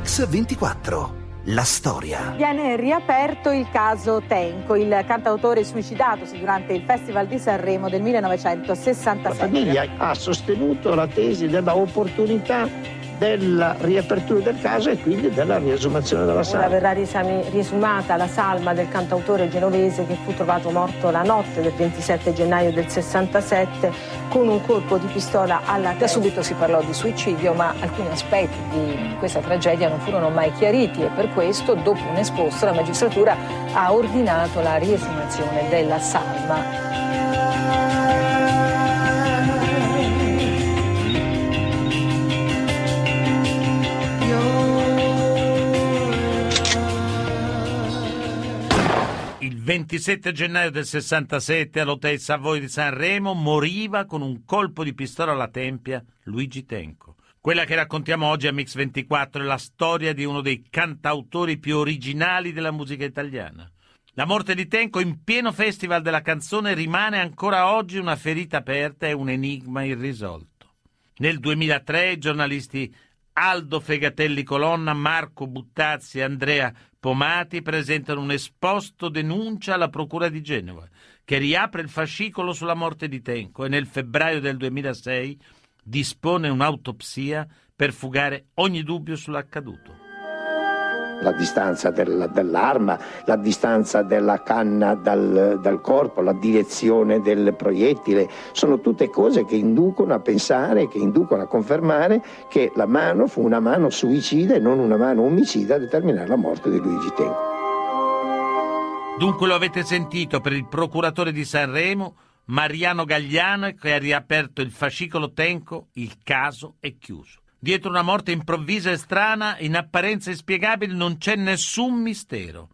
Mix 24. La storia. Viene riaperto il caso Tenco, il cantautore suicidatosi durante il Festival di Sanremo del 1967. La famiglia ha sostenuto la tesi della opportunità della riapertura del caso e quindi della riesumazione della salma. Ora verrà riesumata la salma del cantautore genovese che fu trovato morto la notte del 27 gennaio del 67 con un colpo di pistola alla testa. Da subito si parlò di suicidio, ma alcuni aspetti di questa tragedia non furono mai chiariti e per questo, dopo un esposto, la magistratura ha ordinato la riesumazione della salma. 27 gennaio del 67 all'Hotel Savoy di Sanremo moriva con un colpo di pistola alla tempia Luigi Tenco. Quella che raccontiamo oggi a Mix 24 è la storia di uno dei cantautori più originali della musica italiana. La morte di Tenco in pieno festival della canzone rimane ancora oggi una ferita aperta e un enigma irrisolto. Nel 2003 i giornalisti Aldo Fegatelli Colonna, Marco Buttazzi e Andrea Pomati presentano un esposto denuncia alla Procura di Genova, che riapre il fascicolo sulla morte di Tenco e nel febbraio del 2006 dispone un'autopsia per fugare ogni dubbio sull'accaduto la distanza del, dell'arma, la distanza della canna dal, dal, corpo, la direzione del proiettile, sono tutte cose che inducono a pensare, che inducono a confermare che la mano fu una mano suicida e non una mano omicida a determinare la morte di Luigi Tenco. Dunque lo avete sentito per il procuratore di Sanremo, Mariano Gagliano, che ha riaperto il fascicolo Tenco, il caso è chiuso. Dietro una morte improvvisa e strana, in apparenza inspiegabile, non c'è nessun mistero.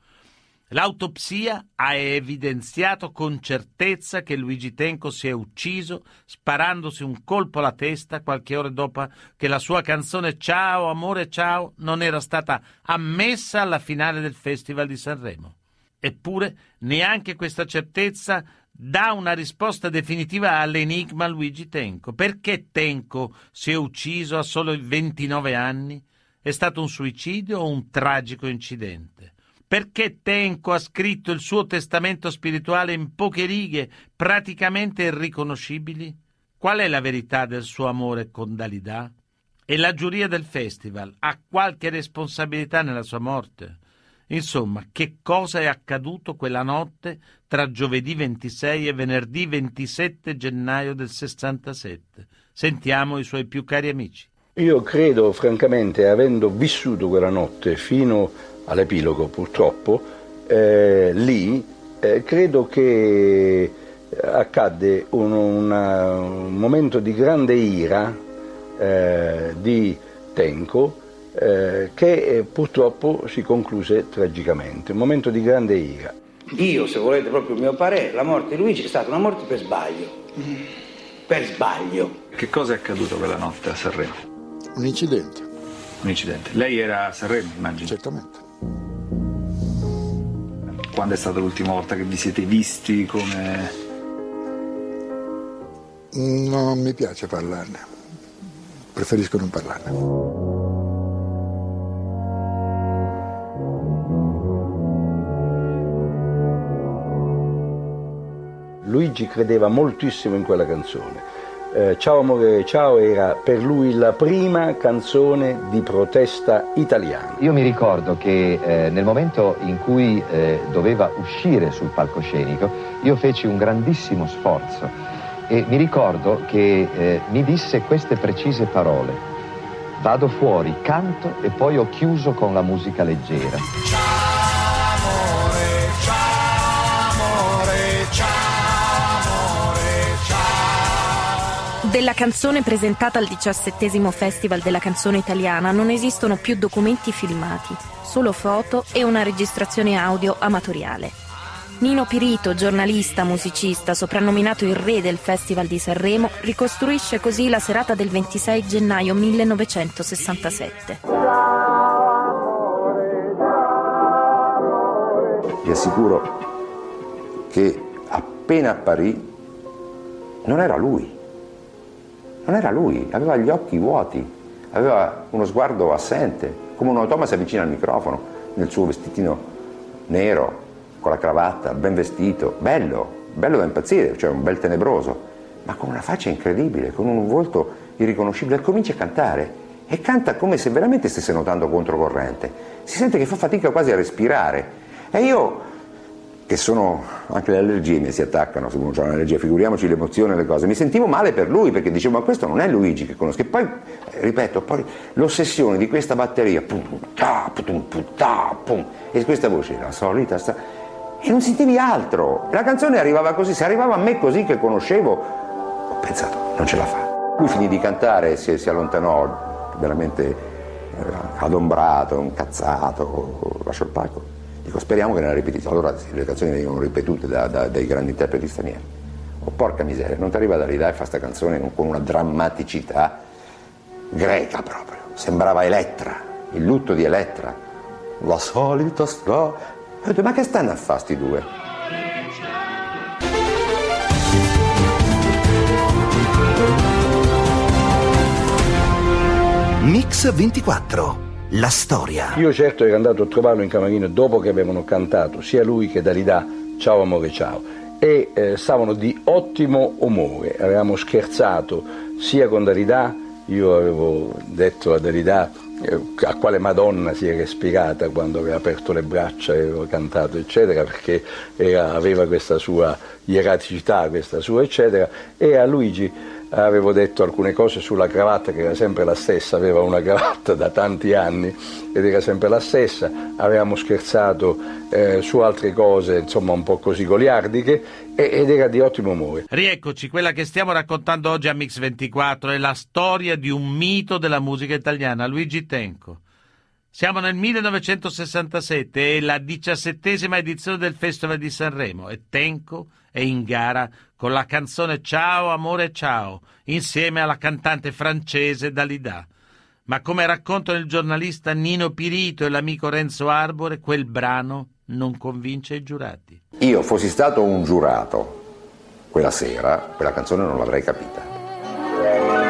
L'autopsia ha evidenziato con certezza che Luigi Tenco si è ucciso sparandosi un colpo alla testa qualche ora dopo che la sua canzone Ciao, amore, ciao non era stata ammessa alla finale del Festival di Sanremo. Eppure neanche questa certezza dà una risposta definitiva all'enigma Luigi Tenco. Perché Tenco si è ucciso a solo 29 anni? È stato un suicidio o un tragico incidente? Perché Tenco ha scritto il suo testamento spirituale in poche righe, praticamente irriconoscibili? Qual è la verità del suo amore con Dalida? E la giuria del festival ha qualche responsabilità nella sua morte? Insomma, che cosa è accaduto quella notte tra giovedì 26 e venerdì 27 gennaio del 67? Sentiamo i suoi più cari amici. Io credo, francamente, avendo vissuto quella notte fino all'epilogo, purtroppo, eh, lì eh, credo che accadde un, una, un, momento di grande ira eh, di Tenco eh, che eh, purtroppo si concluse tragicamente, un momento di grande ira. Io, se volete proprio il mio parere, la morte di Luigi è stata una morte per sbaglio. Per sbaglio. Che cosa è accaduto quella notte a Sanremo? Un incidente. Un incidente. Lei era a Sanremo, immagino? Certamente. Quando è stata l'ultima volta che vi siete visti come... Non mi piace parlarne. Preferisco non parlarne. Luigi credeva moltissimo in quella canzone. Eh, ciao amore, ciao era per lui la prima canzone di protesta italiana. Io mi ricordo che eh, nel momento in cui eh, doveva uscire sul palcoscenico, io feci un grandissimo sforzo e mi ricordo che eh, mi disse queste precise parole. Vado fuori, canto e poi ho chiuso con la musica leggera. Ciao Della canzone presentata al diciassettesimo Festival della canzone italiana non esistono più documenti filmati, solo foto e una registrazione audio amatoriale. Nino Pirito, giornalista, musicista, soprannominato il re del Festival di Sanremo, ricostruisce così la serata del 26 gennaio 1967. Vi assicuro che appena apparì non era lui. Non era lui, aveva gli occhi vuoti, aveva uno sguardo assente. come un automa si avvicina al microfono nel suo vestitino nero, con la cravatta, ben vestito, bello, bello da impazzire, cioè un bel tenebroso, ma con una faccia incredibile, con un volto irriconoscibile, comincia a cantare e canta come se veramente stesse nuotando controcorrente. Si sente che fa fatica quasi a respirare. E io che sono anche le allergie mi si attaccano se uno ha un'allergia, figuriamoci l'emozione e le cose. Mi sentivo male per lui perché dicevo ma questo non è Luigi che conosco. E poi, eh, ripeto, poi l'ossessione di questa batteria, pum, ta, pum, pum, ta, pum, e questa voce, la solita, sta... e non sentivi altro. La canzone arrivava così, se arrivava a me così che conoscevo, ho pensato, non ce la fa. Lui finì di cantare si, si allontanò veramente eh, adombrato, incazzato, lasciò il palco. Dico, speriamo che nella ripetizione, allora le canzoni vengono ripetute da, da, dai grandi interpreti stranieri. Oh, porca miseria, non ti arriva da dai, fa sta canzone con una drammaticità greca proprio. Sembrava Elettra, il lutto di Elettra. La solita strada. Ma che stanno a fare sti due? Mix 24. La storia. Io certo ero andato a trovarlo in camerino dopo che avevano cantato sia lui che Dalida Ciao amore ciao e eh, stavano di ottimo umore, avevamo scherzato sia con Dalida, io avevo detto a Dalida eh, a quale Madonna si era ispirata quando aveva aperto le braccia e aveva cantato eccetera perché era, aveva questa sua ieraticità, questa sua eccetera. E a Luigi avevo detto alcune cose sulla cravatta che era sempre la stessa, aveva una cravatta da tanti anni ed era sempre la stessa, avevamo scherzato eh, su altre cose insomma un po' così goliardiche ed era di ottimo umore. Rieccoci, quella che stiamo raccontando oggi a Mix 24 è la storia di un mito della musica italiana, Luigi Tenco. Siamo nel 1967, è la diciassettesima edizione del Festival di Sanremo e Tenco è in gara con la canzone Ciao amore ciao, insieme alla cantante francese Dalida. Ma come raccontano il giornalista Nino Pirito e l'amico Renzo Arbore, quel brano non convince i giurati. Io fossi stato un giurato quella sera, quella canzone non l'avrei capita.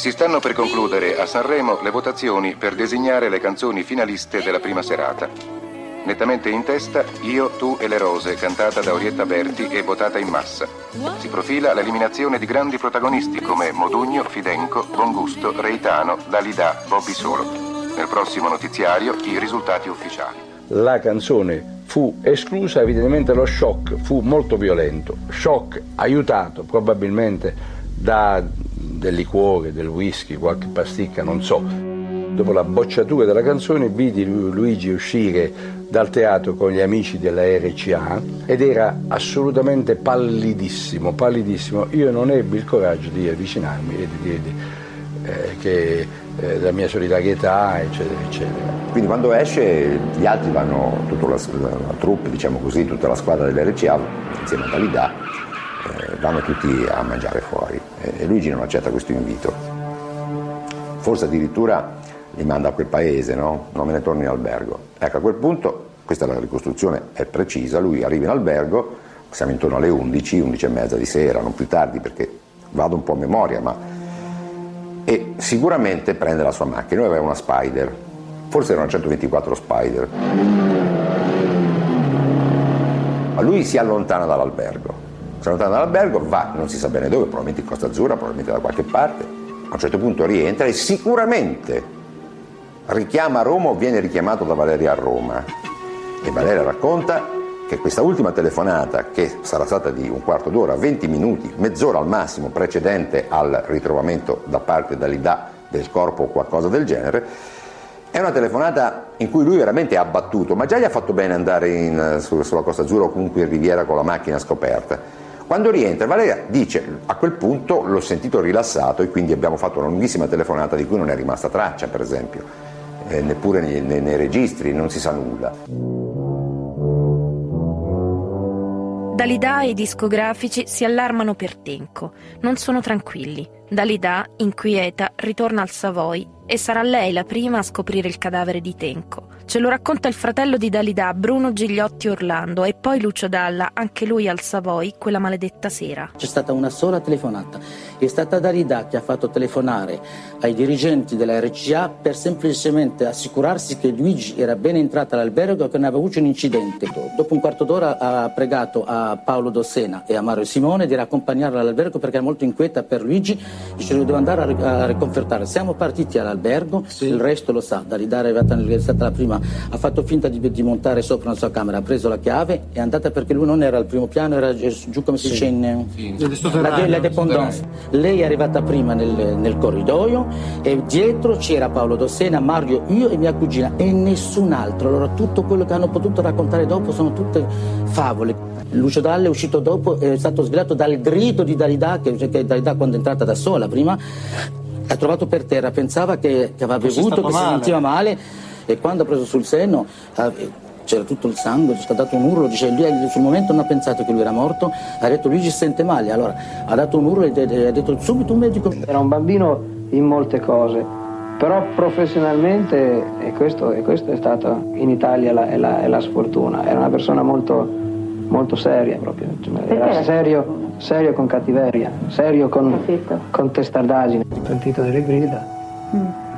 Si stanno per concludere a Sanremo le votazioni per designare le canzoni finaliste della prima serata. Nettamente in testa Io, tu e le rose, cantata da Orietta Berti e votata in massa. Si profila l'eliminazione di grandi protagonisti come Modugno, Fidenco, Bongusto, Reitano, Dalida, Bobby Solo. Nel prossimo notiziario i risultati ufficiali. La canzone fu esclusa, evidentemente lo shock fu molto violento. Shock aiutato probabilmente da del liquore, del whisky, qualche pasticca, non so. Dopo la bocciatura della canzone vidi Luigi uscire dal teatro con gli amici della RCA ed era assolutamente pallidissimo, pallidissimo. Io non ebbi il coraggio di avvicinarmi e di dirgli eh, che eh, la mia solidarietà, eccetera, eccetera. Quindi quando esce gli altri vanno, tutta la, la, la troupe, diciamo così, tutta la squadra dell'RCA, insieme a Dalida, vanno tutti a mangiare fuori e Luigi non accetta questo invito. Forse addirittura li manda a quel paese, no? Non me ne torni in albergo. Ecco, a quel punto, questa è la ricostruzione è precisa, lui arriva in albergo, siamo intorno alle 11, 11 e mezza di sera, non più tardi perché vado un po' a memoria, ma... E sicuramente prende la sua macchina, lui aveva una Spider, forse era una 124 Spider. Ma lui si allontana dall'albergo si allontana dall'albergo, va non si sa bene dove, probabilmente in Costa Azzurra, probabilmente da qualche parte, a un certo punto rientra e sicuramente richiama Roma o viene richiamato da Valeria a Roma. E Valeria racconta che questa ultima telefonata, che sarà stata di un quarto d'ora, 20 minuti, mezz'ora al massimo precedente al ritrovamento da parte dall'IDA del corpo o qualcosa del genere, è una telefonata in cui lui veramente è abbattuto, ma già gli ha fatto bene andare in, sulla Costa Azzurra o comunque in riviera con la macchina scoperta. Quando rientra Valeria dice a quel punto l'ho sentito rilassato e quindi abbiamo fatto una lunghissima telefonata di cui non è rimasta traccia per esempio, eh, neppure nei, nei, nei registri, non si sa nulla. Dalida e i discografici si allarmano per Tenco, non sono tranquilli. Dalida, inquieta, ritorna al Savoy e sarà lei la prima a scoprire il cadavere di Tenco. Ce lo racconta il fratello di Dalida, Bruno Gigliotti Orlando, e poi Lucio Dalla, anche lui al Savoy, quella maledetta sera. C'è stata una sola telefonata. È stata Dalida che ha fatto telefonare ai dirigenti della RCA per semplicemente assicurarsi che Luigi era ben entrato all'albergo e che non aveva avuto un incidente. Dopo un quarto d'ora ha pregato a Paolo Dossena e a Mario Simone di raccompagnarla all'albergo perché era molto inquieta per Luigi dice devo andare a, riconfertare. Siamo partiti all'albergo, sì. il resto lo sa. Dalida è stata la prima ha fatto finta di, di, montare sopra una sua camera, ha preso la chiave e è andata perché lui non era al primo piano, era giù come si sì. dice in sì. la, la dépendance. Lei è arrivata prima nel, nel, corridoio e dietro c'era Paolo Dossena, Mario, io e mia cugina e nessun altro. Allora tutto quello che hanno potuto raccontare dopo sono tutte favole. Lucio Dalle è uscito dopo, è stato svegliato dal grido di Dalida, che, che Dalida quando è entrata da sola prima ha trovato per terra, pensava che, che aveva bevuto, che male. si sentiva male e quando ha preso sul seno c'era tutto il sangue, ci ha dato un urlo, dice, lui sul momento non ha pensato che lui era morto, ha detto lui si sente male, allora ha dato un urlo e ha detto subito un medico. Era un bambino in molte cose, però professionalmente, e questo, e questo è stato in Italia la, è, la, è la sfortuna, era una persona molto, molto seria proprio, era serio, serio con cattiveria, serio con, con testardaggine. Ho sentito delle grida. Mm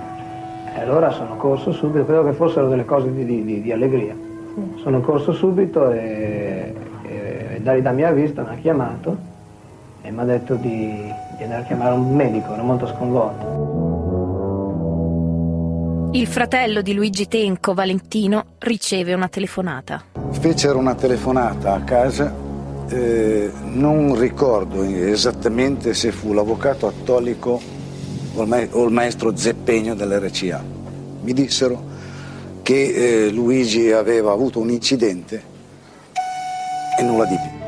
allora sono corso subito, credo che fossero delle cose di, di, di allegria. Sì. Sono corso subito e, e Dalida mi ha visto, mi ha chiamato e mi ha detto di, di andare a chiamare un medico, ero molto sconvolto. Il fratello di Luigi Tenco, Valentino, riceve una telefonata. Fecero una telefonata a casa, eh, non ricordo esattamente se fu l'avvocato Attolico o il maestro Zeppegno dell'RCA mi dissero che eh, Luigi aveva avuto un incidente e nulla di più.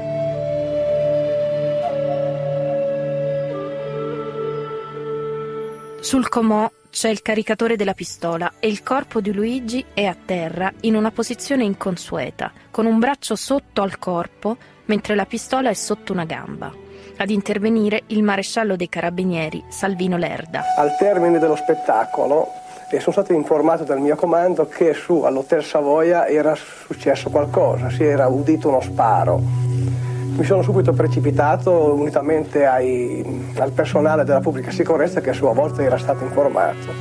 Sul comò c'è il caricatore della pistola e il corpo di Luigi è a terra in una posizione inconsueta, con un braccio sotto al corpo mentre la pistola è sotto una gamba. Ad intervenire il maresciallo dei carabinieri Salvino Lerda. Al termine dello spettacolo e sono stato informato dal mio comando che su all'Hotel Savoia era successo qualcosa, si era udito uno sparo. Mi sono subito precipitato unitamente ai, al personale della pubblica sicurezza che a sua volta era stato informato.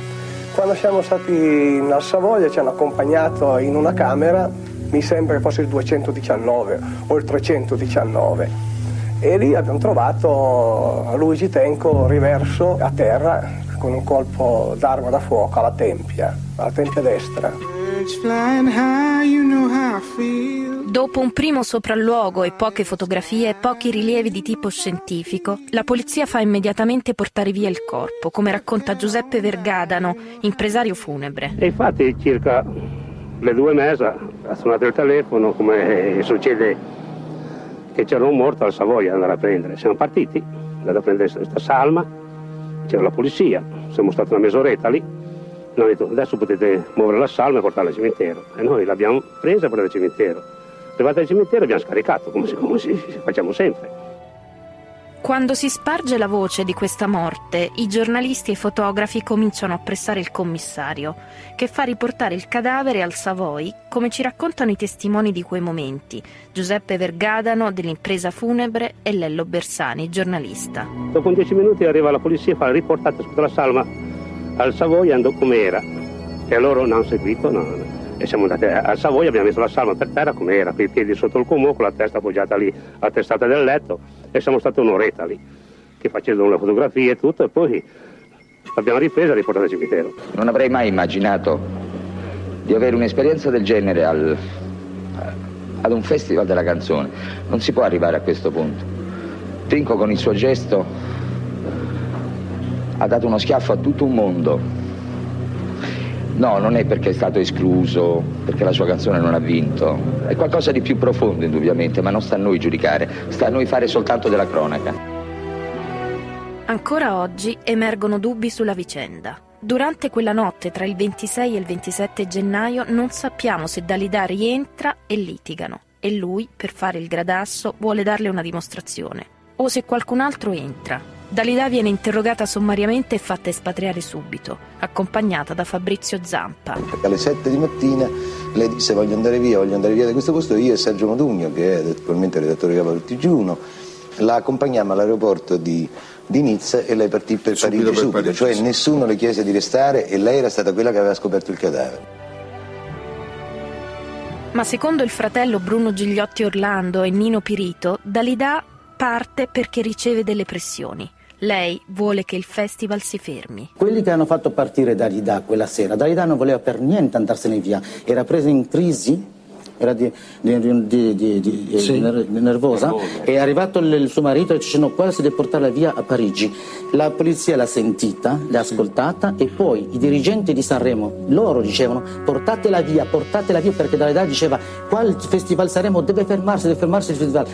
Quando siamo stati al Savoia ci hanno accompagnato in una camera, mi sembra che fosse il 219 o il 319 e lì abbiamo trovato Luigi Tenco riverso a terra con un colpo d'arma da fuoco alla tempia, alla tempia destra. Dopo un primo sopralluogo e poche fotografie e pochi rilievi di tipo scientifico, la polizia fa immediatamente portare via il corpo, come racconta Giuseppe Vergadano, impresario funebre. E infatti circa le due mesi ha suonato il telefono, come succede che c'era un morto al Savoia andare a prendere. Siamo partiti, andare a prendere questa salma c'era la polizia, siamo stati una mezz'oretta lì, hanno detto adesso potete muovere la salma e portarla al cimitero e noi l'abbiamo presa per il cimitero. Arrivati al cimitero abbiamo scaricato come, si, come si, facciamo sempre. Quando si sparge la voce di questa morte, i giornalisti e i fotografi cominciano a pressare il commissario, che fa riportare il cadavere al Savoy, come ci raccontano i testimoni di quei momenti, Giuseppe Vergadano dell'impresa funebre e Lello Bersani, giornalista. Dopo dieci minuti arriva la polizia e fa riportate sotto la salma al Savoy andò come era. E loro non hanno seguito, no, e siamo andati al Savoia, abbiamo messo la salma per terra come era, con i piedi sotto il comò, con la testa appoggiata lì alla testata del letto e siamo stati un'oretta lì, che facevano le fotografie e tutto e poi l'abbiamo ripresa e riportata al cimitero. Non avrei mai immaginato di avere un'esperienza del genere al, ad un festival della canzone. Non si può arrivare a questo punto. Trinco con il suo gesto ha dato uno schiaffo a tutto un mondo No, non è perché è stato escluso, perché la sua canzone non ha vinto. È qualcosa di più profondo, indubbiamente, ma non sta a noi giudicare, sta a noi fare soltanto della cronaca. Ancora oggi emergono dubbi sulla vicenda. Durante quella notte tra il 26 e il 27 gennaio non sappiamo se Dalida rientra e litigano e lui, per fare il gradasso, vuole darle una dimostrazione. O se qualcun altro entra. Dalida viene interrogata sommariamente e fatta espatriare subito, accompagnata da Fabrizio Zampa. Alle 7 di mattina lei disse voglio andare via, voglio andare via da questo posto, io e Sergio Modugno, che è attualmente redattore capo del TG1, la accompagniamo all'aeroporto di, di Nizza e lei partì per Subito Parigi per subito, Parigi, cioè sì. nessuno le chiese di restare e lei era stata quella che aveva scoperto il cadavere. Ma secondo il fratello Bruno Gigliotti Orlando e Nino Pirito, Dalida parte perché riceve delle pressioni. Lei vuole che il festival si fermi. Quelli che hanno fatto partire Dalida quella sera, Dalida non voleva per niente andarsene via, era presa in crisi, era di, di- di- di- di- Sì. ner- nervosa, Nervosa. è arrivato il, il suo marito e dice no, qua si deve portarla via a Parigi. La polizia l'ha sentita, l'ha ascoltata e poi i dirigenti di Sanremo, loro dicevano portatela via, portatela via perché Dalida diceva qua il festival Sanremo deve fermarsi, deve fermarsi il festival.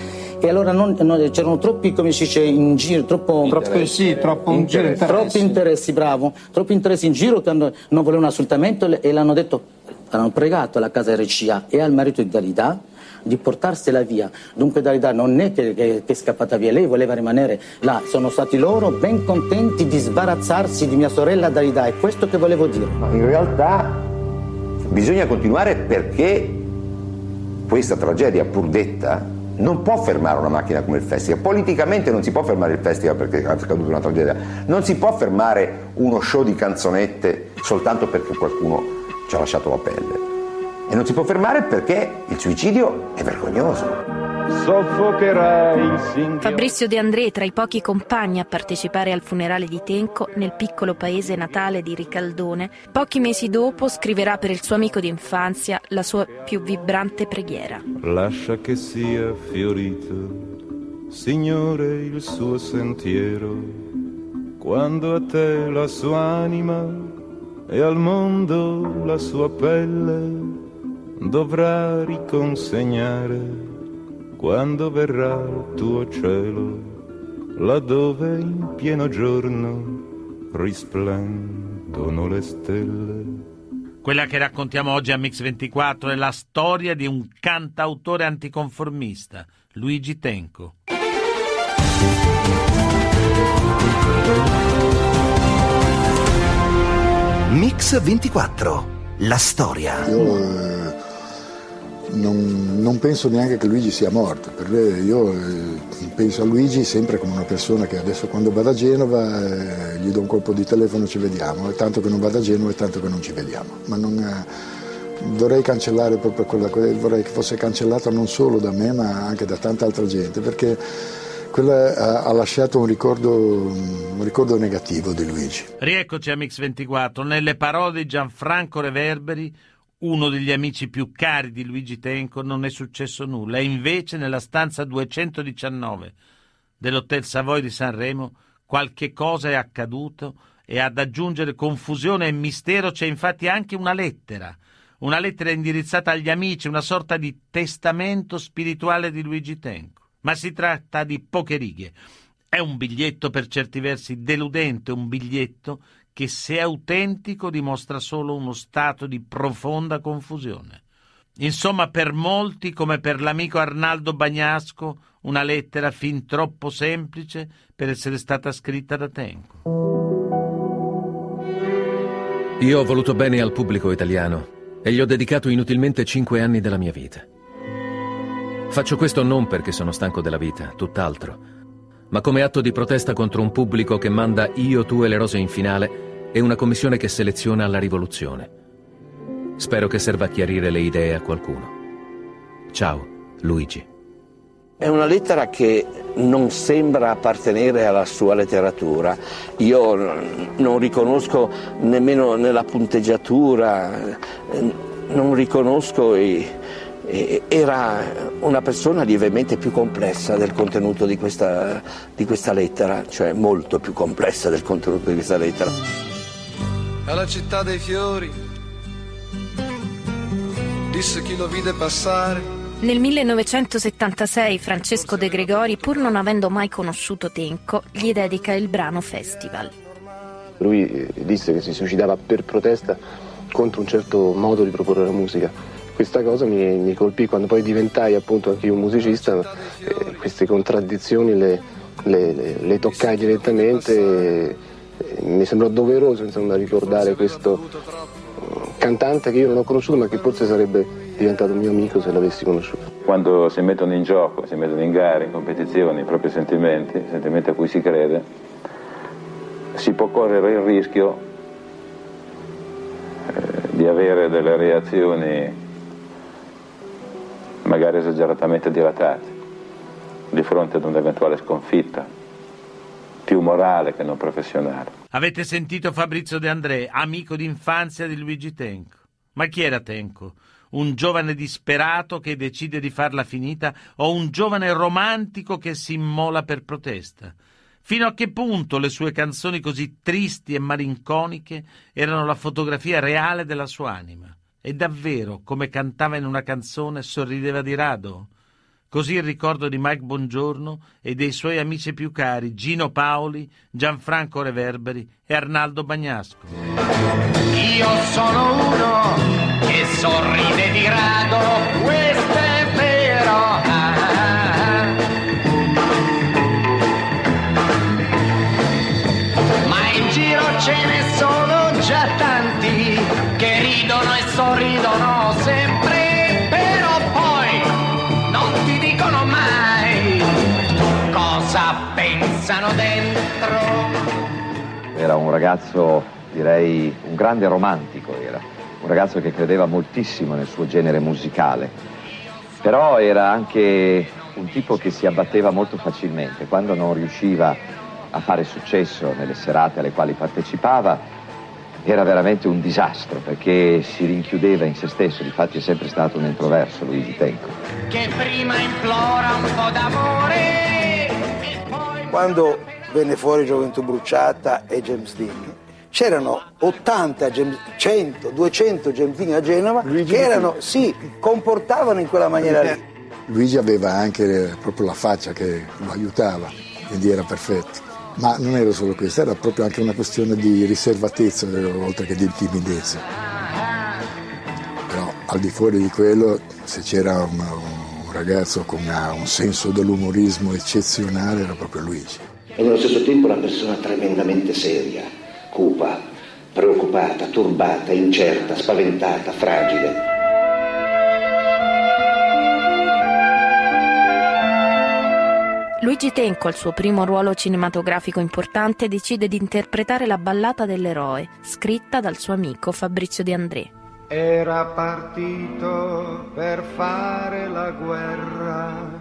E allora non- non- c'erano troppi, come si dice, in giro, troppo... Troppo- sì, troppo interessi. Troppi interessi, bravo. Troppi interessi in giro che hanno- non volevano assolutamente e l'hanno detto, hanno pregato alla casa RCA e al marito di Dalida di portarsela via. Dunque Dalida non è che, che- che è scappata via, lei voleva rimanere là. Sono stati loro ben contenti di sbarazzarsi di mia sorella Dalida, è questo che volevo dire. In realtà bisogna continuare perché questa tragedia pur detta non può fermare una macchina come il festival. Politicamente non si può fermare il festival perché è accaduta una tragedia. Non si può fermare uno show di canzonette soltanto perché qualcuno ci ha lasciato la pelle. E non si può fermare perché il suicidio è vergognoso. Soffocherai il singhiozzo. Fabrizio De André tra i pochi compagni a partecipare al funerale di Tenco nel piccolo paese natale di Ricaldone, pochi mesi dopo scriverà per il suo amico d'infanzia la sua più vibrante preghiera. Lascia che sia fiorito, Signore, il suo sentiero, quando a te la sua anima e al mondo la sua pelle dovrà riconsegnare quando verrà il tuo cielo, laddove in pieno giorno risplendono le stelle. Quella che raccontiamo oggi a Mix 24 è la storia di un cantautore anticonformista, Luigi Tenco. Mix 24. La storia. Io eh, non, non penso neanche che Luigi sia morto, per me io eh, penso a Luigi sempre come una persona che adesso quando vado a Genova eh, gli do un colpo di telefono e ci vediamo, è tanto che non vado a Genova e tanto che non ci vediamo, ma non, eh, vorrei cancellare proprio quella cosa, vorrei che fosse cancellata non solo da me ma anche da tanta altra gente, perché quella ha, ha lasciato un ricordo, un ricordo negativo di Luigi. Rieccoci a Mix 24. Nelle parole di Gianfranco Reverberi, uno degli amici più cari di Luigi Tenco, non è successo nulla. E invece nella stanza 219 dell'Hotel Savoy di Sanremo qualche cosa è accaduto e ad aggiungere confusione e mistero c'è infatti anche una lettera. Una lettera indirizzata agli amici, una sorta di testamento spirituale di Luigi Tenco. Ma si tratta di poche righe. È un biglietto per certi versi deludente, un biglietto che se autentico dimostra solo uno stato di profonda confusione. Insomma, per molti, come per l'amico Arnaldo Bagnasco, una lettera fin troppo semplice per essere stata scritta da Tenco. Io ho voluto bene al pubblico italiano e gli ho dedicato inutilmente cinque anni della mia vita. Faccio questo non perché sono stanco della vita, tutt'altro, ma come atto di protesta contro un pubblico che manda io, tu e le rose in finale e una commissione che seleziona la rivoluzione. Spero che serva a chiarire le idee a qualcuno. Ciao, Luigi. È una lettera che non sembra appartenere alla sua letteratura. Io non riconosco nemmeno nella punteggiatura, non riconosco i- era una persona lievemente più complessa del contenuto di questa, di questa lettera, cioè molto più complessa del contenuto di questa lettera. alla città dei fiori, disse chi lo vide passare. Nel 1976 Francesco De Gregori, pur non avendo mai conosciuto Tenco, gli dedica il brano Festival. Lui eh, disse che si suicidava per protesta contro un certo modo di proporre la musica. Questa cosa mi, mi colpì quando poi diventai appunto anche io un musicista, eh, queste contraddizioni le le, le, le toccai direttamente e, mi sembrò doveroso insomma, ricordare questo cantante che io non ho conosciuto ma che forse sarebbe diventato mio amico se l'avessi conosciuto. Quando si mettono in gioco, si mettono in gare, in competizioni, i propri sentimenti, sentimenti a cui si crede, si può correre il rischio eh, di avere delle reazioni magari esageratamente dilatate di fronte ad un'eventuale sconfitta, più morale che non professionale. Avete sentito Fabrizio De André, amico d'infanzia di Luigi Tenco. Ma chi era Tenco? Un giovane disperato che decide di farla finita o un giovane romantico che si immola per protesta? Fino a che punto le sue canzoni così tristi e malinconiche erano la fotografia reale della sua anima? E davvero, come cantava in una canzone, sorrideva di rado? Così il ricordo di Mike Bongiorno e dei suoi amici più cari Gino Paoli, Gianfranco Reverberi e Arnaldo Bagnasco. Io sono uno che sorride di rado, questo è vero. Ma in giro ce ne sono già tanti che ridono e sorridono sempre, però poi non ti dicono mai cosa pensano dentro. Era un ragazzo, direi, un grande romantico era, un ragazzo che credeva moltissimo nel suo genere musicale, però era anche un tipo che si abbatteva molto facilmente, quando non riusciva a fare successo nelle serate alle quali partecipava, era veramente un disastro perché si rinchiudeva in se stesso, difatti è sempre stato un introverso Luigi Tenco. che prima implora un po' d'amore. Quando venne fuori Gioventù Bruciata e James Dean, c'erano 80, James- 100, 200 James Dean a Genova che erano, si comportavano in quella maniera lì. Luigi aveva anche proprio la faccia che lo aiutava, quindi era perfetto. Ma non era solo questo, era proprio anche una questione di riservatezza oltre che di timidezza. Però al di fuori di quello, se c'era un, un ragazzo con una- un senso dell'umorismo eccezionale, era proprio Luigi. e nello stesso tempo una persona tremendamente seria, cupa, preoccupata, turbata, incerta, spaventata, fragile. Luigi Tenco, al suo primo ruolo cinematografico importante, decide di interpretare la ballata dell'eroe, scritta dal suo amico Fabrizio De André. Era partito per fare la guerra.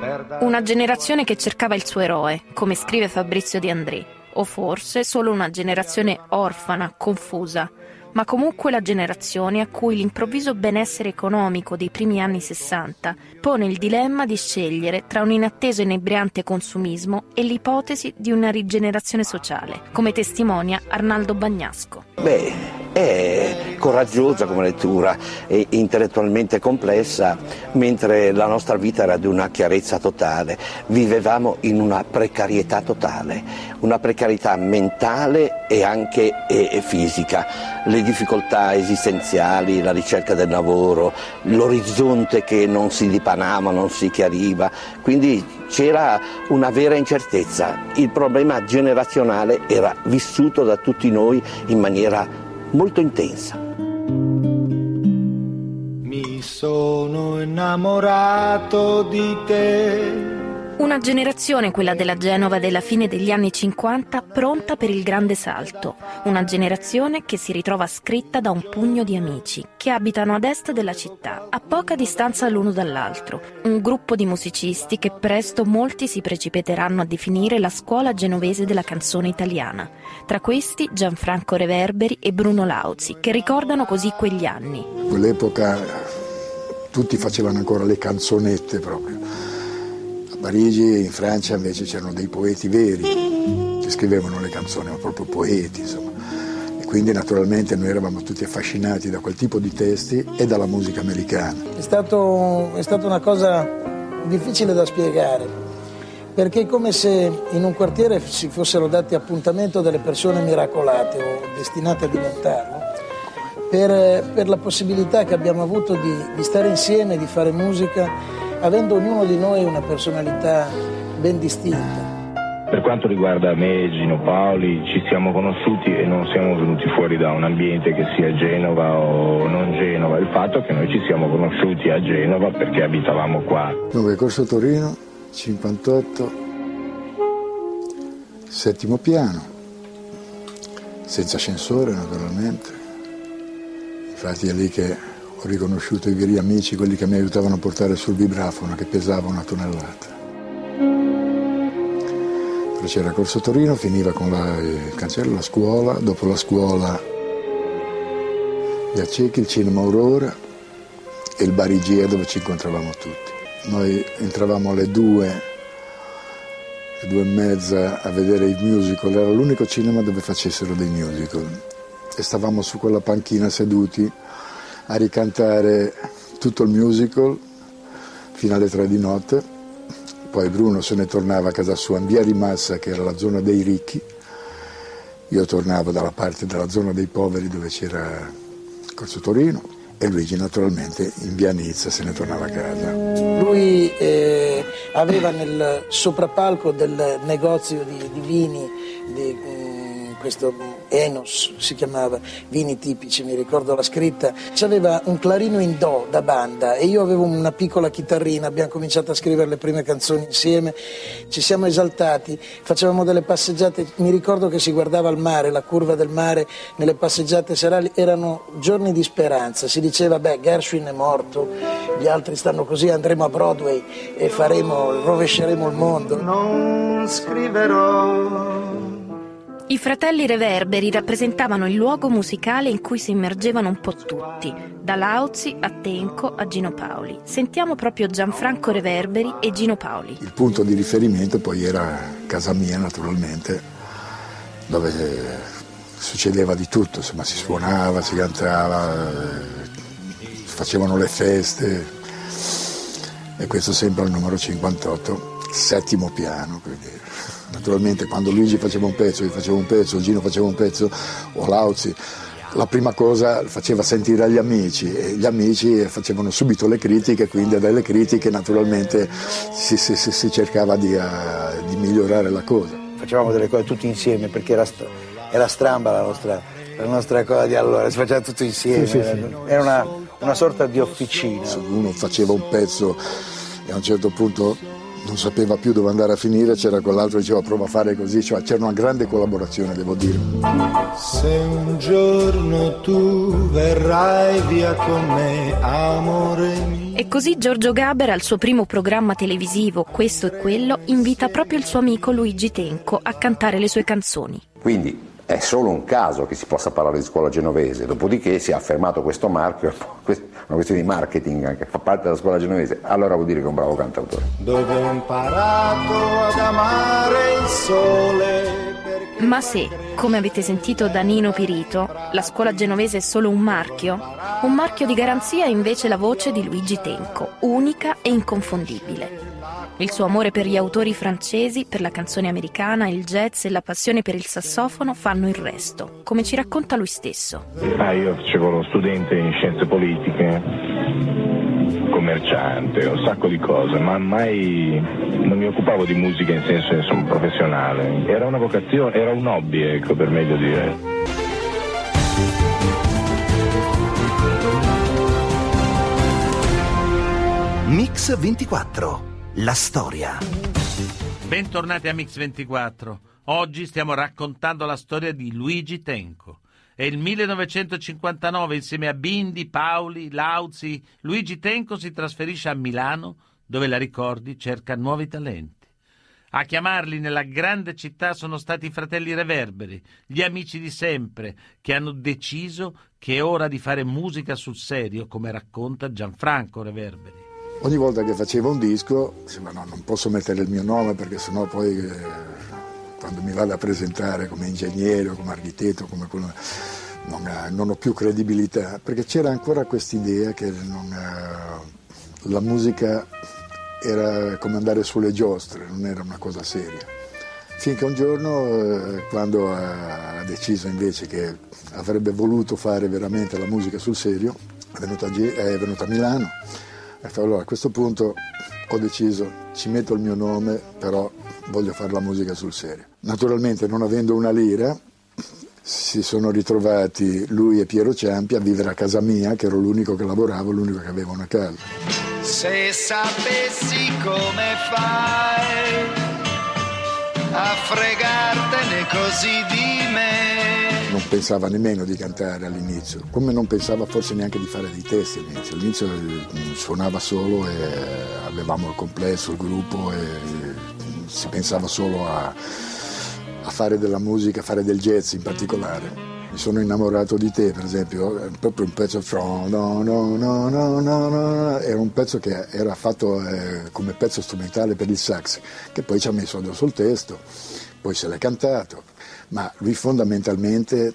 Per Una generazione che cercava il suo eroe, come scrive Fabrizio De André, o forse solo una generazione orfana, confusa, ma comunque la generazione a cui l'improvviso benessere economico dei primi anni 60 pone il dilemma di scegliere tra un inatteso e inebriante consumismo e l'ipotesi di una rigenerazione sociale, come testimonia Arnaldo Bagnasco. Beh, è coraggiosa come lettura e intellettualmente complessa, mentre la nostra vita era di una chiarezza totale. Vivevamo in una precarietà totale, una precarietà mentale e anche e- e fisica. Le difficoltà esistenziali, la ricerca del lavoro, l'orizzonte che non si dipanava, non si chiariva. Quindi c'era una vera incertezza. Il problema generazionale era vissuto da tutti noi in maniera molto intensa. Mi sono innamorato di te. Una generazione, quella della Genova della fine degli anni 50, pronta per il grande salto. Una generazione che si ritrova scritta da un pugno di amici che abitano ad est della città, a poca distanza l'uno dall'altro. Un gruppo di musicisti che presto molti si precipiteranno a definire la scuola genovese della canzone italiana. Tra questi Gianfranco Reverberi e Bruno Lauzi, che ricordano così quegli anni. Quell'epoca tutti facevano ancora le canzonette proprio. Parigi in Francia invece c'erano dei poeti veri che scrivevano le canzoni, ma proprio poeti, insomma. E quindi naturalmente noi eravamo tutti affascinati da quel tipo di testi e dalla musica americana. È, stato- è stata una cosa difficile da spiegare, perché è come se in un quartiere si fossero dati appuntamento delle persone miracolate o destinate a diventarlo, per, per la possibilità che abbiamo avuto di, di stare insieme, di fare musica, avendo ognuno di noi una personalità ben distinta. Per quanto riguarda me e Gino Paoli, ci siamo conosciuti e non siamo venuti fuori da un ambiente che sia Genova o non Genova. Il fatto è che noi ci siamo conosciuti a Genova perché abitavamo qua. Dunque, Corso Torino, 58, settimo piano, senza ascensore naturalmente. Infatti è lì che ho riconosciuto i veri amici, quelli che mi aiutavano a portare sul vibrafono che pesava una tonnellata. C'era Corso Torino, finiva con la, il cancello, la scuola, dopo la scuola via Cecchi, il cinema Aurora e il Barigia dove ci incontravamo tutti. Noi entravamo alle due, alle due e mezza a vedere i musical, era l'unico cinema dove facessero dei musical e stavamo su quella panchina seduti a ricantare tutto il musical fino alle tre di notte poi Bruno se ne tornava a casa sua in via Rimassa, che era la zona dei ricchi, io tornavo dalla parte della zona dei poveri dove c'era Corso Torino e Luigi naturalmente in via Nizza se ne tornava a casa. Lui eh, aveva nel soprapalco del negozio di, di vini, di, mm, questo Enos si chiamava, vini tipici, mi ricordo la scritta, aveva un clarino in do da banda e io avevo una piccola chitarrina, abbiamo cominciato a scrivere le prime canzoni insieme, ci siamo esaltati, facevamo delle passeggiate, mi ricordo che si guardava al mare, la curva del mare nelle passeggiate serali, erano giorni di speranza, si diceva beh Gershwin è morto, gli altri stanno così, andremo a Broadway e faremo, rovesceremo il mondo. Non scriverò i fratelli Reverberi rappresentavano il luogo musicale in cui si immergevano un po' tutti, da Lauzi a Tenco a Gino Paoli. Sentiamo proprio Gianfranco Reverberi e Gino Paoli. Il punto di riferimento poi era casa mia naturalmente, dove succedeva di tutto, insomma si suonava, si cantava, facevano le feste e questo sempre al numero 58, settimo piano. Quindi. Naturalmente quando Luigi faceva un pezzo, io facevo un pezzo, Gino faceva un pezzo o Lauzi, la prima cosa faceva sentire agli amici e gli amici facevano subito le critiche, quindi dalle critiche naturalmente si, si, si cercava di, uh, di, migliorare la cosa. Facevamo delle cose tutti insieme perché era, era stramba la nostra, la nostra, cosa di allora, si faceva tutto insieme, sì, sì, sì. era una, una sorta di officina. Uno faceva un pezzo e a un certo punto non sapeva più dove andare a finire, c'era quell'altro che diceva prova a fare così, cioè, c'era una grande collaborazione devo dire. Se un giorno tu verrai via con me, amore mio. E così Giorgio Gaber al suo primo programma televisivo, Questo e Quello, invita proprio il suo amico Luigi Tenco a cantare le sue canzoni. Quindi è solo un caso che si possa parlare di scuola genovese, dopodiché si è affermato questo marchio, una questione di marketing anche, fa parte della scuola genovese, allora vuol dire che è un bravo cantautore. Dove ho imparato ad amare il sole. Ma se, come avete sentito da Nino Pirito, la scuola genovese è solo un marchio, un marchio di garanzia è invece la voce di Luigi Tenco, unica e inconfondibile. Il suo amore per gli autori francesi, per la canzone americana, il jazz e la passione per il sassofono fanno il resto, come ci racconta lui stesso. Ah, io facevo lo studente in scienze politiche, commerciante, un sacco di cose, ma mai non mi occupavo di musica in senso insomma, professionale. Era una vocazione, era un hobby, ecco, per meglio dire. Mix 24 la storia. Bentornati a Mix24. Oggi stiamo raccontando la storia di Luigi Tenco. È il 1959 insieme a Bindi, Paoli, Lauzi, Luigi Tenco si trasferisce a Milano dove la ricordi cerca nuovi talenti. A chiamarli nella grande città sono stati i fratelli Reverberi, gli amici di sempre, che hanno deciso che è ora di fare musica sul serio, come racconta Gianfranco Reverberi. Ogni volta che facevo un disco, diceva no, non posso mettere il mio nome perché sennò poi eh, quando mi vado a presentare come ingegnere o come architetto, come quello, non, eh, non, ho più credibilità, perché c'era ancora quest'idea che non, eh, la musica era come andare sulle giostre, non era una cosa seria. Finché un giorno, eh, quando ha deciso invece che avrebbe voluto fare veramente la musica sul serio, è venuta a, è venuta a Milano allora a questo punto ho deciso, ci metto il mio nome, però voglio fare la musica sul serio. Naturalmente non avendo una lira si sono ritrovati lui e Piero Ciampi a vivere a casa mia, che ero l'unico che lavorava, l'unico che aveva una casa. Se sapessi come fai a fregartene così di pensava nemmeno di cantare all'inizio, come non pensava forse neanche di fare dei testi all'inizio. All'inizio eh, suonava solo e avevamo il complesso, il gruppo e si pensava solo a a fare della musica, a fare del jazz in particolare. Mi sono innamorato di te, per esempio, proprio un pezzo from, no, no, no, no, no, no, era un pezzo che era fatto eh, come pezzo strumentale per il sax, che poi ci ha messo addosso il testo, poi se l'è cantato, ma lui fondamentalmente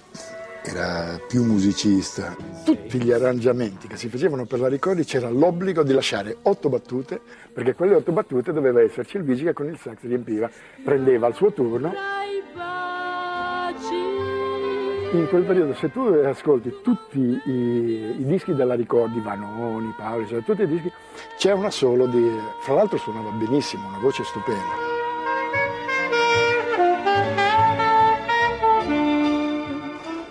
era più musicista. Tutti gli arrangiamenti che si facevano per la ricordi c'era l'obbligo di lasciare otto battute, perché quelle otto battute doveva esserci il Luigi che con il sax riempiva, prendeva il suo turno in quel periodo se tu ascolti tutti i, i dischi della Ricordi, Vanoni, Paoli, cioè, tutti i dischi, c'è una solo di... fra l'altro suonava benissimo, una voce stupenda.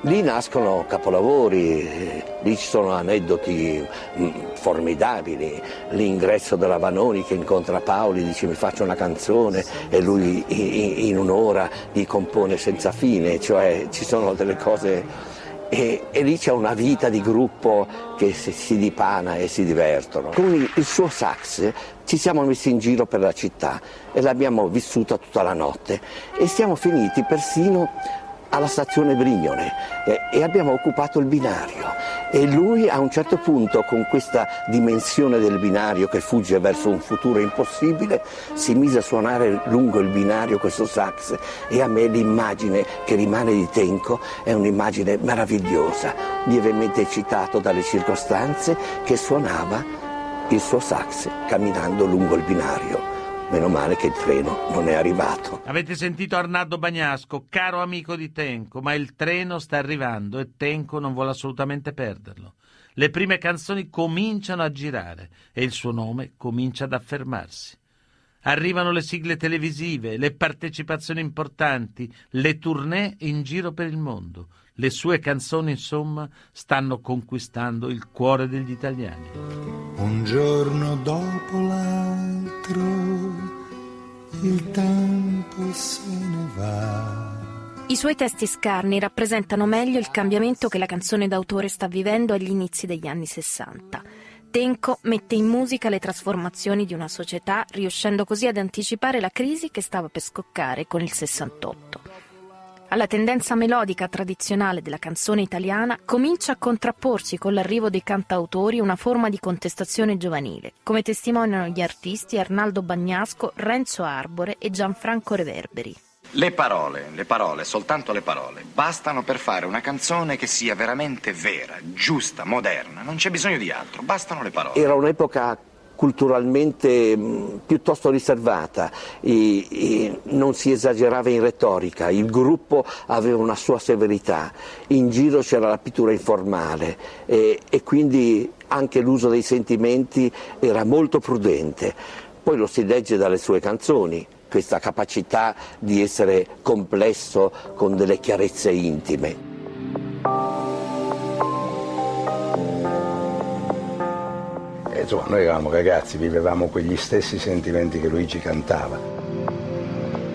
Lì nascono capolavori, lì ci sono aneddoti mm, formidabili, l'ingresso della Vanoni che incontra Paoli, dice mi faccio una canzone e lui in un'ora gli compone senza fine, cioè ci sono delle cose e, e, lì c'è una vita di gruppo che si, si, dipana e si divertono. Con il suo sax ci siamo messi in giro per la città e l'abbiamo vissuta tutta la notte. E siamo finiti persino alla stazione Brignone eh, e abbiamo occupato il binario e lui a un certo punto con questa dimensione del binario che fugge verso un futuro impossibile si mise a suonare lungo il binario questo sax e a me l'immagine che rimane di Tenco è un'immagine meravigliosa, lievemente eccitato dalle circostanze che suonava il suo sax camminando lungo il binario. Meno male che il treno non è arrivato. Avete sentito Arnaldo Bagnasco, caro amico di Tenco, ma il treno sta arrivando e Tenco non vuole assolutamente perderlo. Le prime canzoni cominciano a girare e il suo nome comincia ad affermarsi. Arrivano le sigle televisive, le partecipazioni importanti, le tournée in giro per il mondo. Le sue canzoni, insomma, stanno conquistando il cuore degli italiani. Un giorno dopo l'altro il tempo se ne va. I suoi testi scarni rappresentano meglio il cambiamento che la canzone d'autore sta vivendo agli inizi degli anni Sessanta. Tenco mette in musica le trasformazioni di una società, riuscendo così ad anticipare la crisi che stava per scoccare con il 68. Alla tendenza melodica tradizionale della canzone italiana comincia a contrapporsi con l'arrivo dei cantautori una forma di contestazione giovanile, come testimoniano gli artisti Arnaldo Bagnasco, Renzo Arbore e Gianfranco Reverberi. Le parole, le parole, soltanto le parole, bastano per fare una canzone che sia veramente vera, giusta, moderna. Non c'è bisogno di altro, bastano le parole. Era un'epoca culturalmente mh, piuttosto riservata, e, e non si esagerava in retorica, il gruppo aveva una sua severità, in giro c'era la pittura informale e, e quindi anche l'uso dei sentimenti era molto prudente. Poi lo si legge dalle sue canzoni, questa capacità di essere complesso con delle chiarezze intime. Insomma, noi eravamo ragazzi, vivevamo quegli stessi sentimenti che Luigi cantava.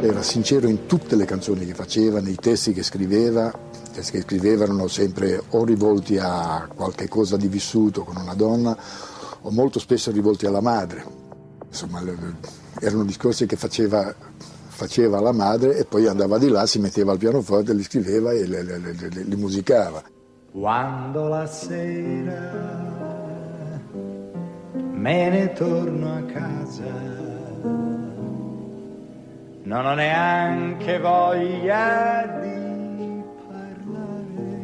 Era sincero in tutte le canzoni che faceva, nei testi che scriveva, che scriveva erano sempre o rivolti a qualche cosa di vissuto con una donna o molto spesso rivolti alla madre. Insomma, erano discorsi che faceva, faceva alla madre e poi andava di là, si metteva al pianoforte, li scriveva e li musicava. Quando la sera me ne torno a casa. Non ho neanche voglia di parlare.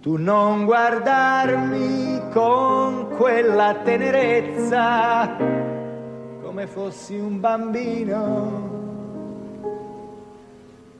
Tu non guardarmi con quella tenerezza come fossi un bambino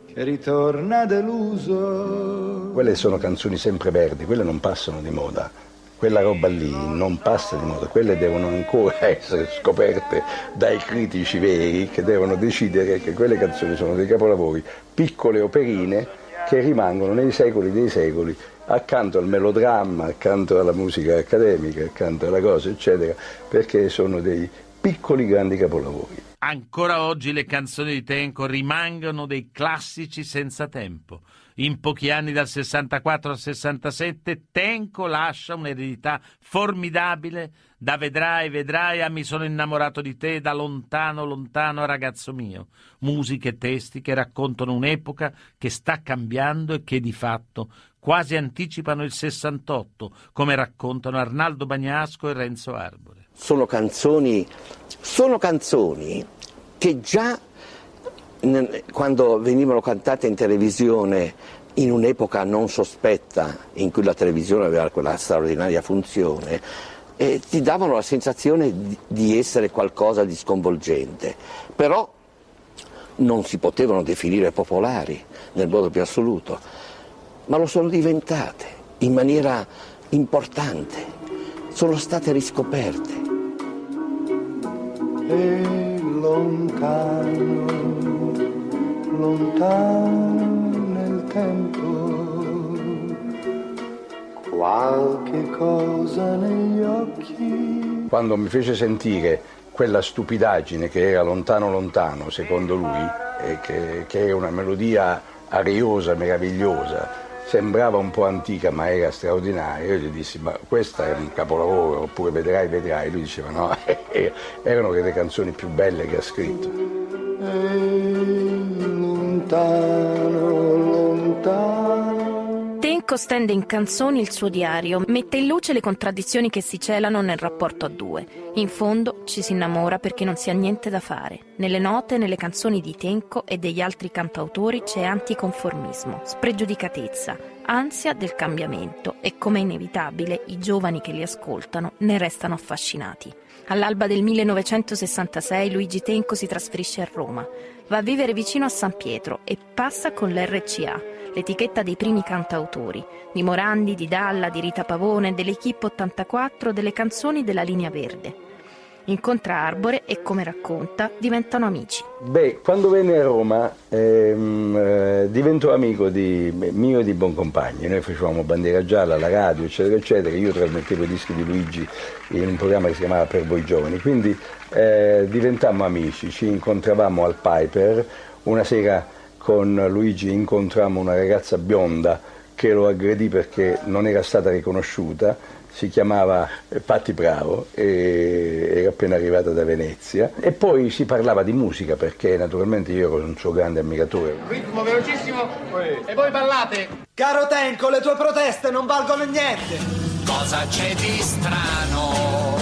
che ritorna deluso. Quelle sono canzoni sempre verdi, quelle non passano di moda quella roba lì non passa di moda, quelle devono ancora essere scoperte dai critici veri che devono decidere che quelle canzoni sono dei capolavori, piccole operine che rimangono nei secoli dei secoli accanto al melodramma, accanto alla musica accademica, accanto alla cosa, eccetera, perché sono dei piccoli grandi capolavori. Ancora oggi le canzoni di Tenco rimangono dei classici senza tempo. In pochi anni, dal 64 al 67, Tenco lascia un'eredità formidabile da Vedrai, vedrai, a mi sono innamorato di te, da lontano, lontano, ragazzo mio. Musiche e testi che raccontano un'epoca che sta cambiando e che di fatto quasi anticipano il 68, come raccontano Arnaldo Bagnasco e Renzo Arbore. Sono canzoni, sono canzoni che già quando venivano cantate in televisione in un'epoca non sospetta in cui la televisione aveva quella straordinaria funzione, eh, ti davano la sensazione di, essere qualcosa di sconvolgente, però non si potevano definire popolari nel modo più assoluto, ma lo sono diventate in maniera importante, sono state riscoperte. E lontano, lontano nel tempo, qualche cosa negli occhi. Quando mi fece sentire quella stupidaggine che era lontano lontano, secondo lui, e che, che è una melodia ariosa, meravigliosa, sembrava un po' antica ma era straordinaria. Io gli dissi, ma questa è un capolavoro, oppure vedrai, vedrai. Lui diceva, no, erano le canzoni più belle che ha scritto. Lontano, lontano. Tenco stende in canzoni il suo diario, mette in luce le contraddizioni che si celano nel rapporto a due. In fondo ci si innamora perché non si ha niente da fare. Nelle note nelle canzoni di Tenco e degli altri cantautori c'è anticonformismo, spregiudicatezza, ansia del cambiamento e come inevitabile i giovani che li ascoltano ne restano affascinati. All'alba del 1966 Luigi Tenco si trasferisce a Roma, va a vivere vicino a San Pietro e passa con l'RCA l'etichetta dei primi cantautori, di Morandi, di Dalla, di Rita Pavone, dell'Equipe 84, delle canzoni della Linea Verde. Incontra Arbore e, come racconta, diventano amici. Beh, quando venne a Roma ehm, eh, diventò amico di, mio e di Boncompagni. Noi facevamo bandiera gialla alla radio, eccetera, eccetera. Io trasmettevo i dischi di Luigi in un programma che si chiamava Per voi giovani. Quindi eh, diventammo amici, ci incontravamo al Piper. Una sera con Luigi incontrammo una ragazza bionda che lo aggredì perché non era stata riconosciuta, si chiamava Patti Bravo e era appena arrivata da Venezia e poi si parlava di musica perché naturalmente io ero un suo grande ammiratore. Ritmo velocissimo e voi ballate. Caro Tenco, le tue proteste non valgono niente. Cosa c'è di strano?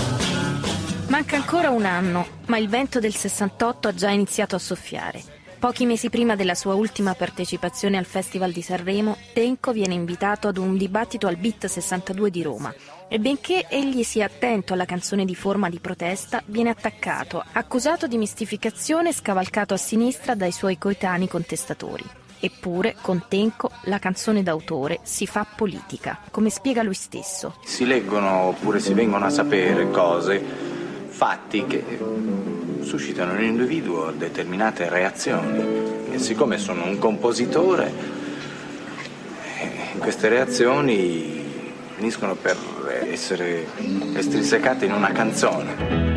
Manca ancora un anno, ma il vento del 68 ha già iniziato a soffiare. Pochi mesi prima della sua ultima partecipazione al Festival di Sanremo, Tenco viene invitato ad un dibattito al Beat 62 di Roma e benché egli sia attento alla canzone di forma di protesta, viene attaccato, accusato di mistificazione e scavalcato a sinistra dai suoi coetanei contestatori. Eppure, con Tenco, la canzone d'autore si fa politica, come spiega lui stesso. Si leggono oppure si vengono a sapere cose, fatti che suscitano nell'individuo determinate reazioni e siccome sono un compositore, eh, queste reazioni finiscono per essere estrinsecate in una canzone.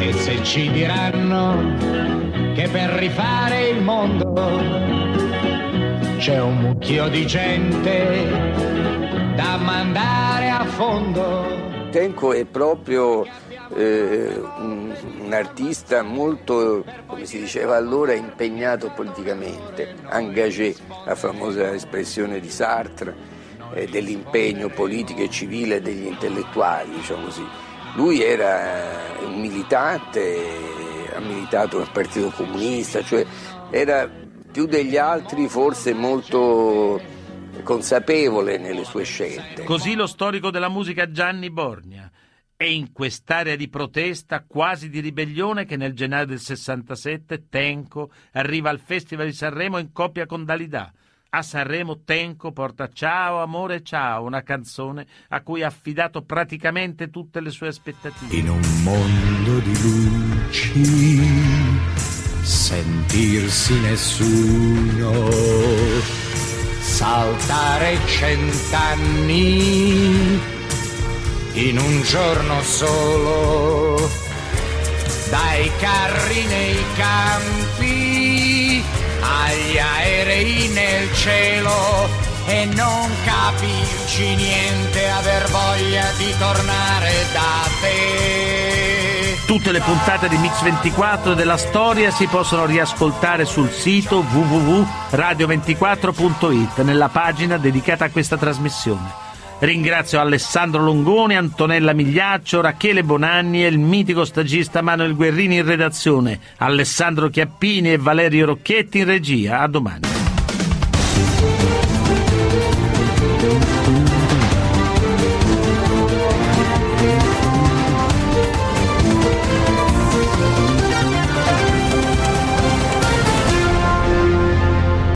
E se ci diranno che per rifare il mondo c'è un mucchio di gente da mandare a fondo. Tenco è proprio eh, un, un, artista molto, come si diceva allora, impegnato politicamente, engagé, la famosa espressione di Sartre, eh, dell'impegno politico e civile degli intellettuali, diciamo così. Lui era un militante, ha militato nel Partito Comunista, cioè era più degli altri forse molto consapevole nelle sue scelte. Così lo storico della musica Gianni Borgna. È in quest'area di protesta, quasi di ribellione, che nel gennaio del 67 Tenco arriva al Festival di Sanremo in coppia con Dalida. A Sanremo Tenco porta Ciao amore ciao, una canzone a cui ha affidato praticamente tutte le sue aspettative. In un mondo di luci, sentirsi nessuno, saltare cent'anni in un giorno solo, dai carri nei campi agli aerei nel cielo e non capirci niente, aver voglia di tornare da te. Tutte le puntate di Mix 24 della storia si possono riascoltare sul sito www.radio24.it nella pagina dedicata a questa trasmissione. Ringrazio Alessandro Longone, Antonella Migliaccio, Rachele Bonanni e il mitico stagista Manuel Guerrini in redazione, Alessandro Chiappini e Valerio Rocchetti in regia. A domani.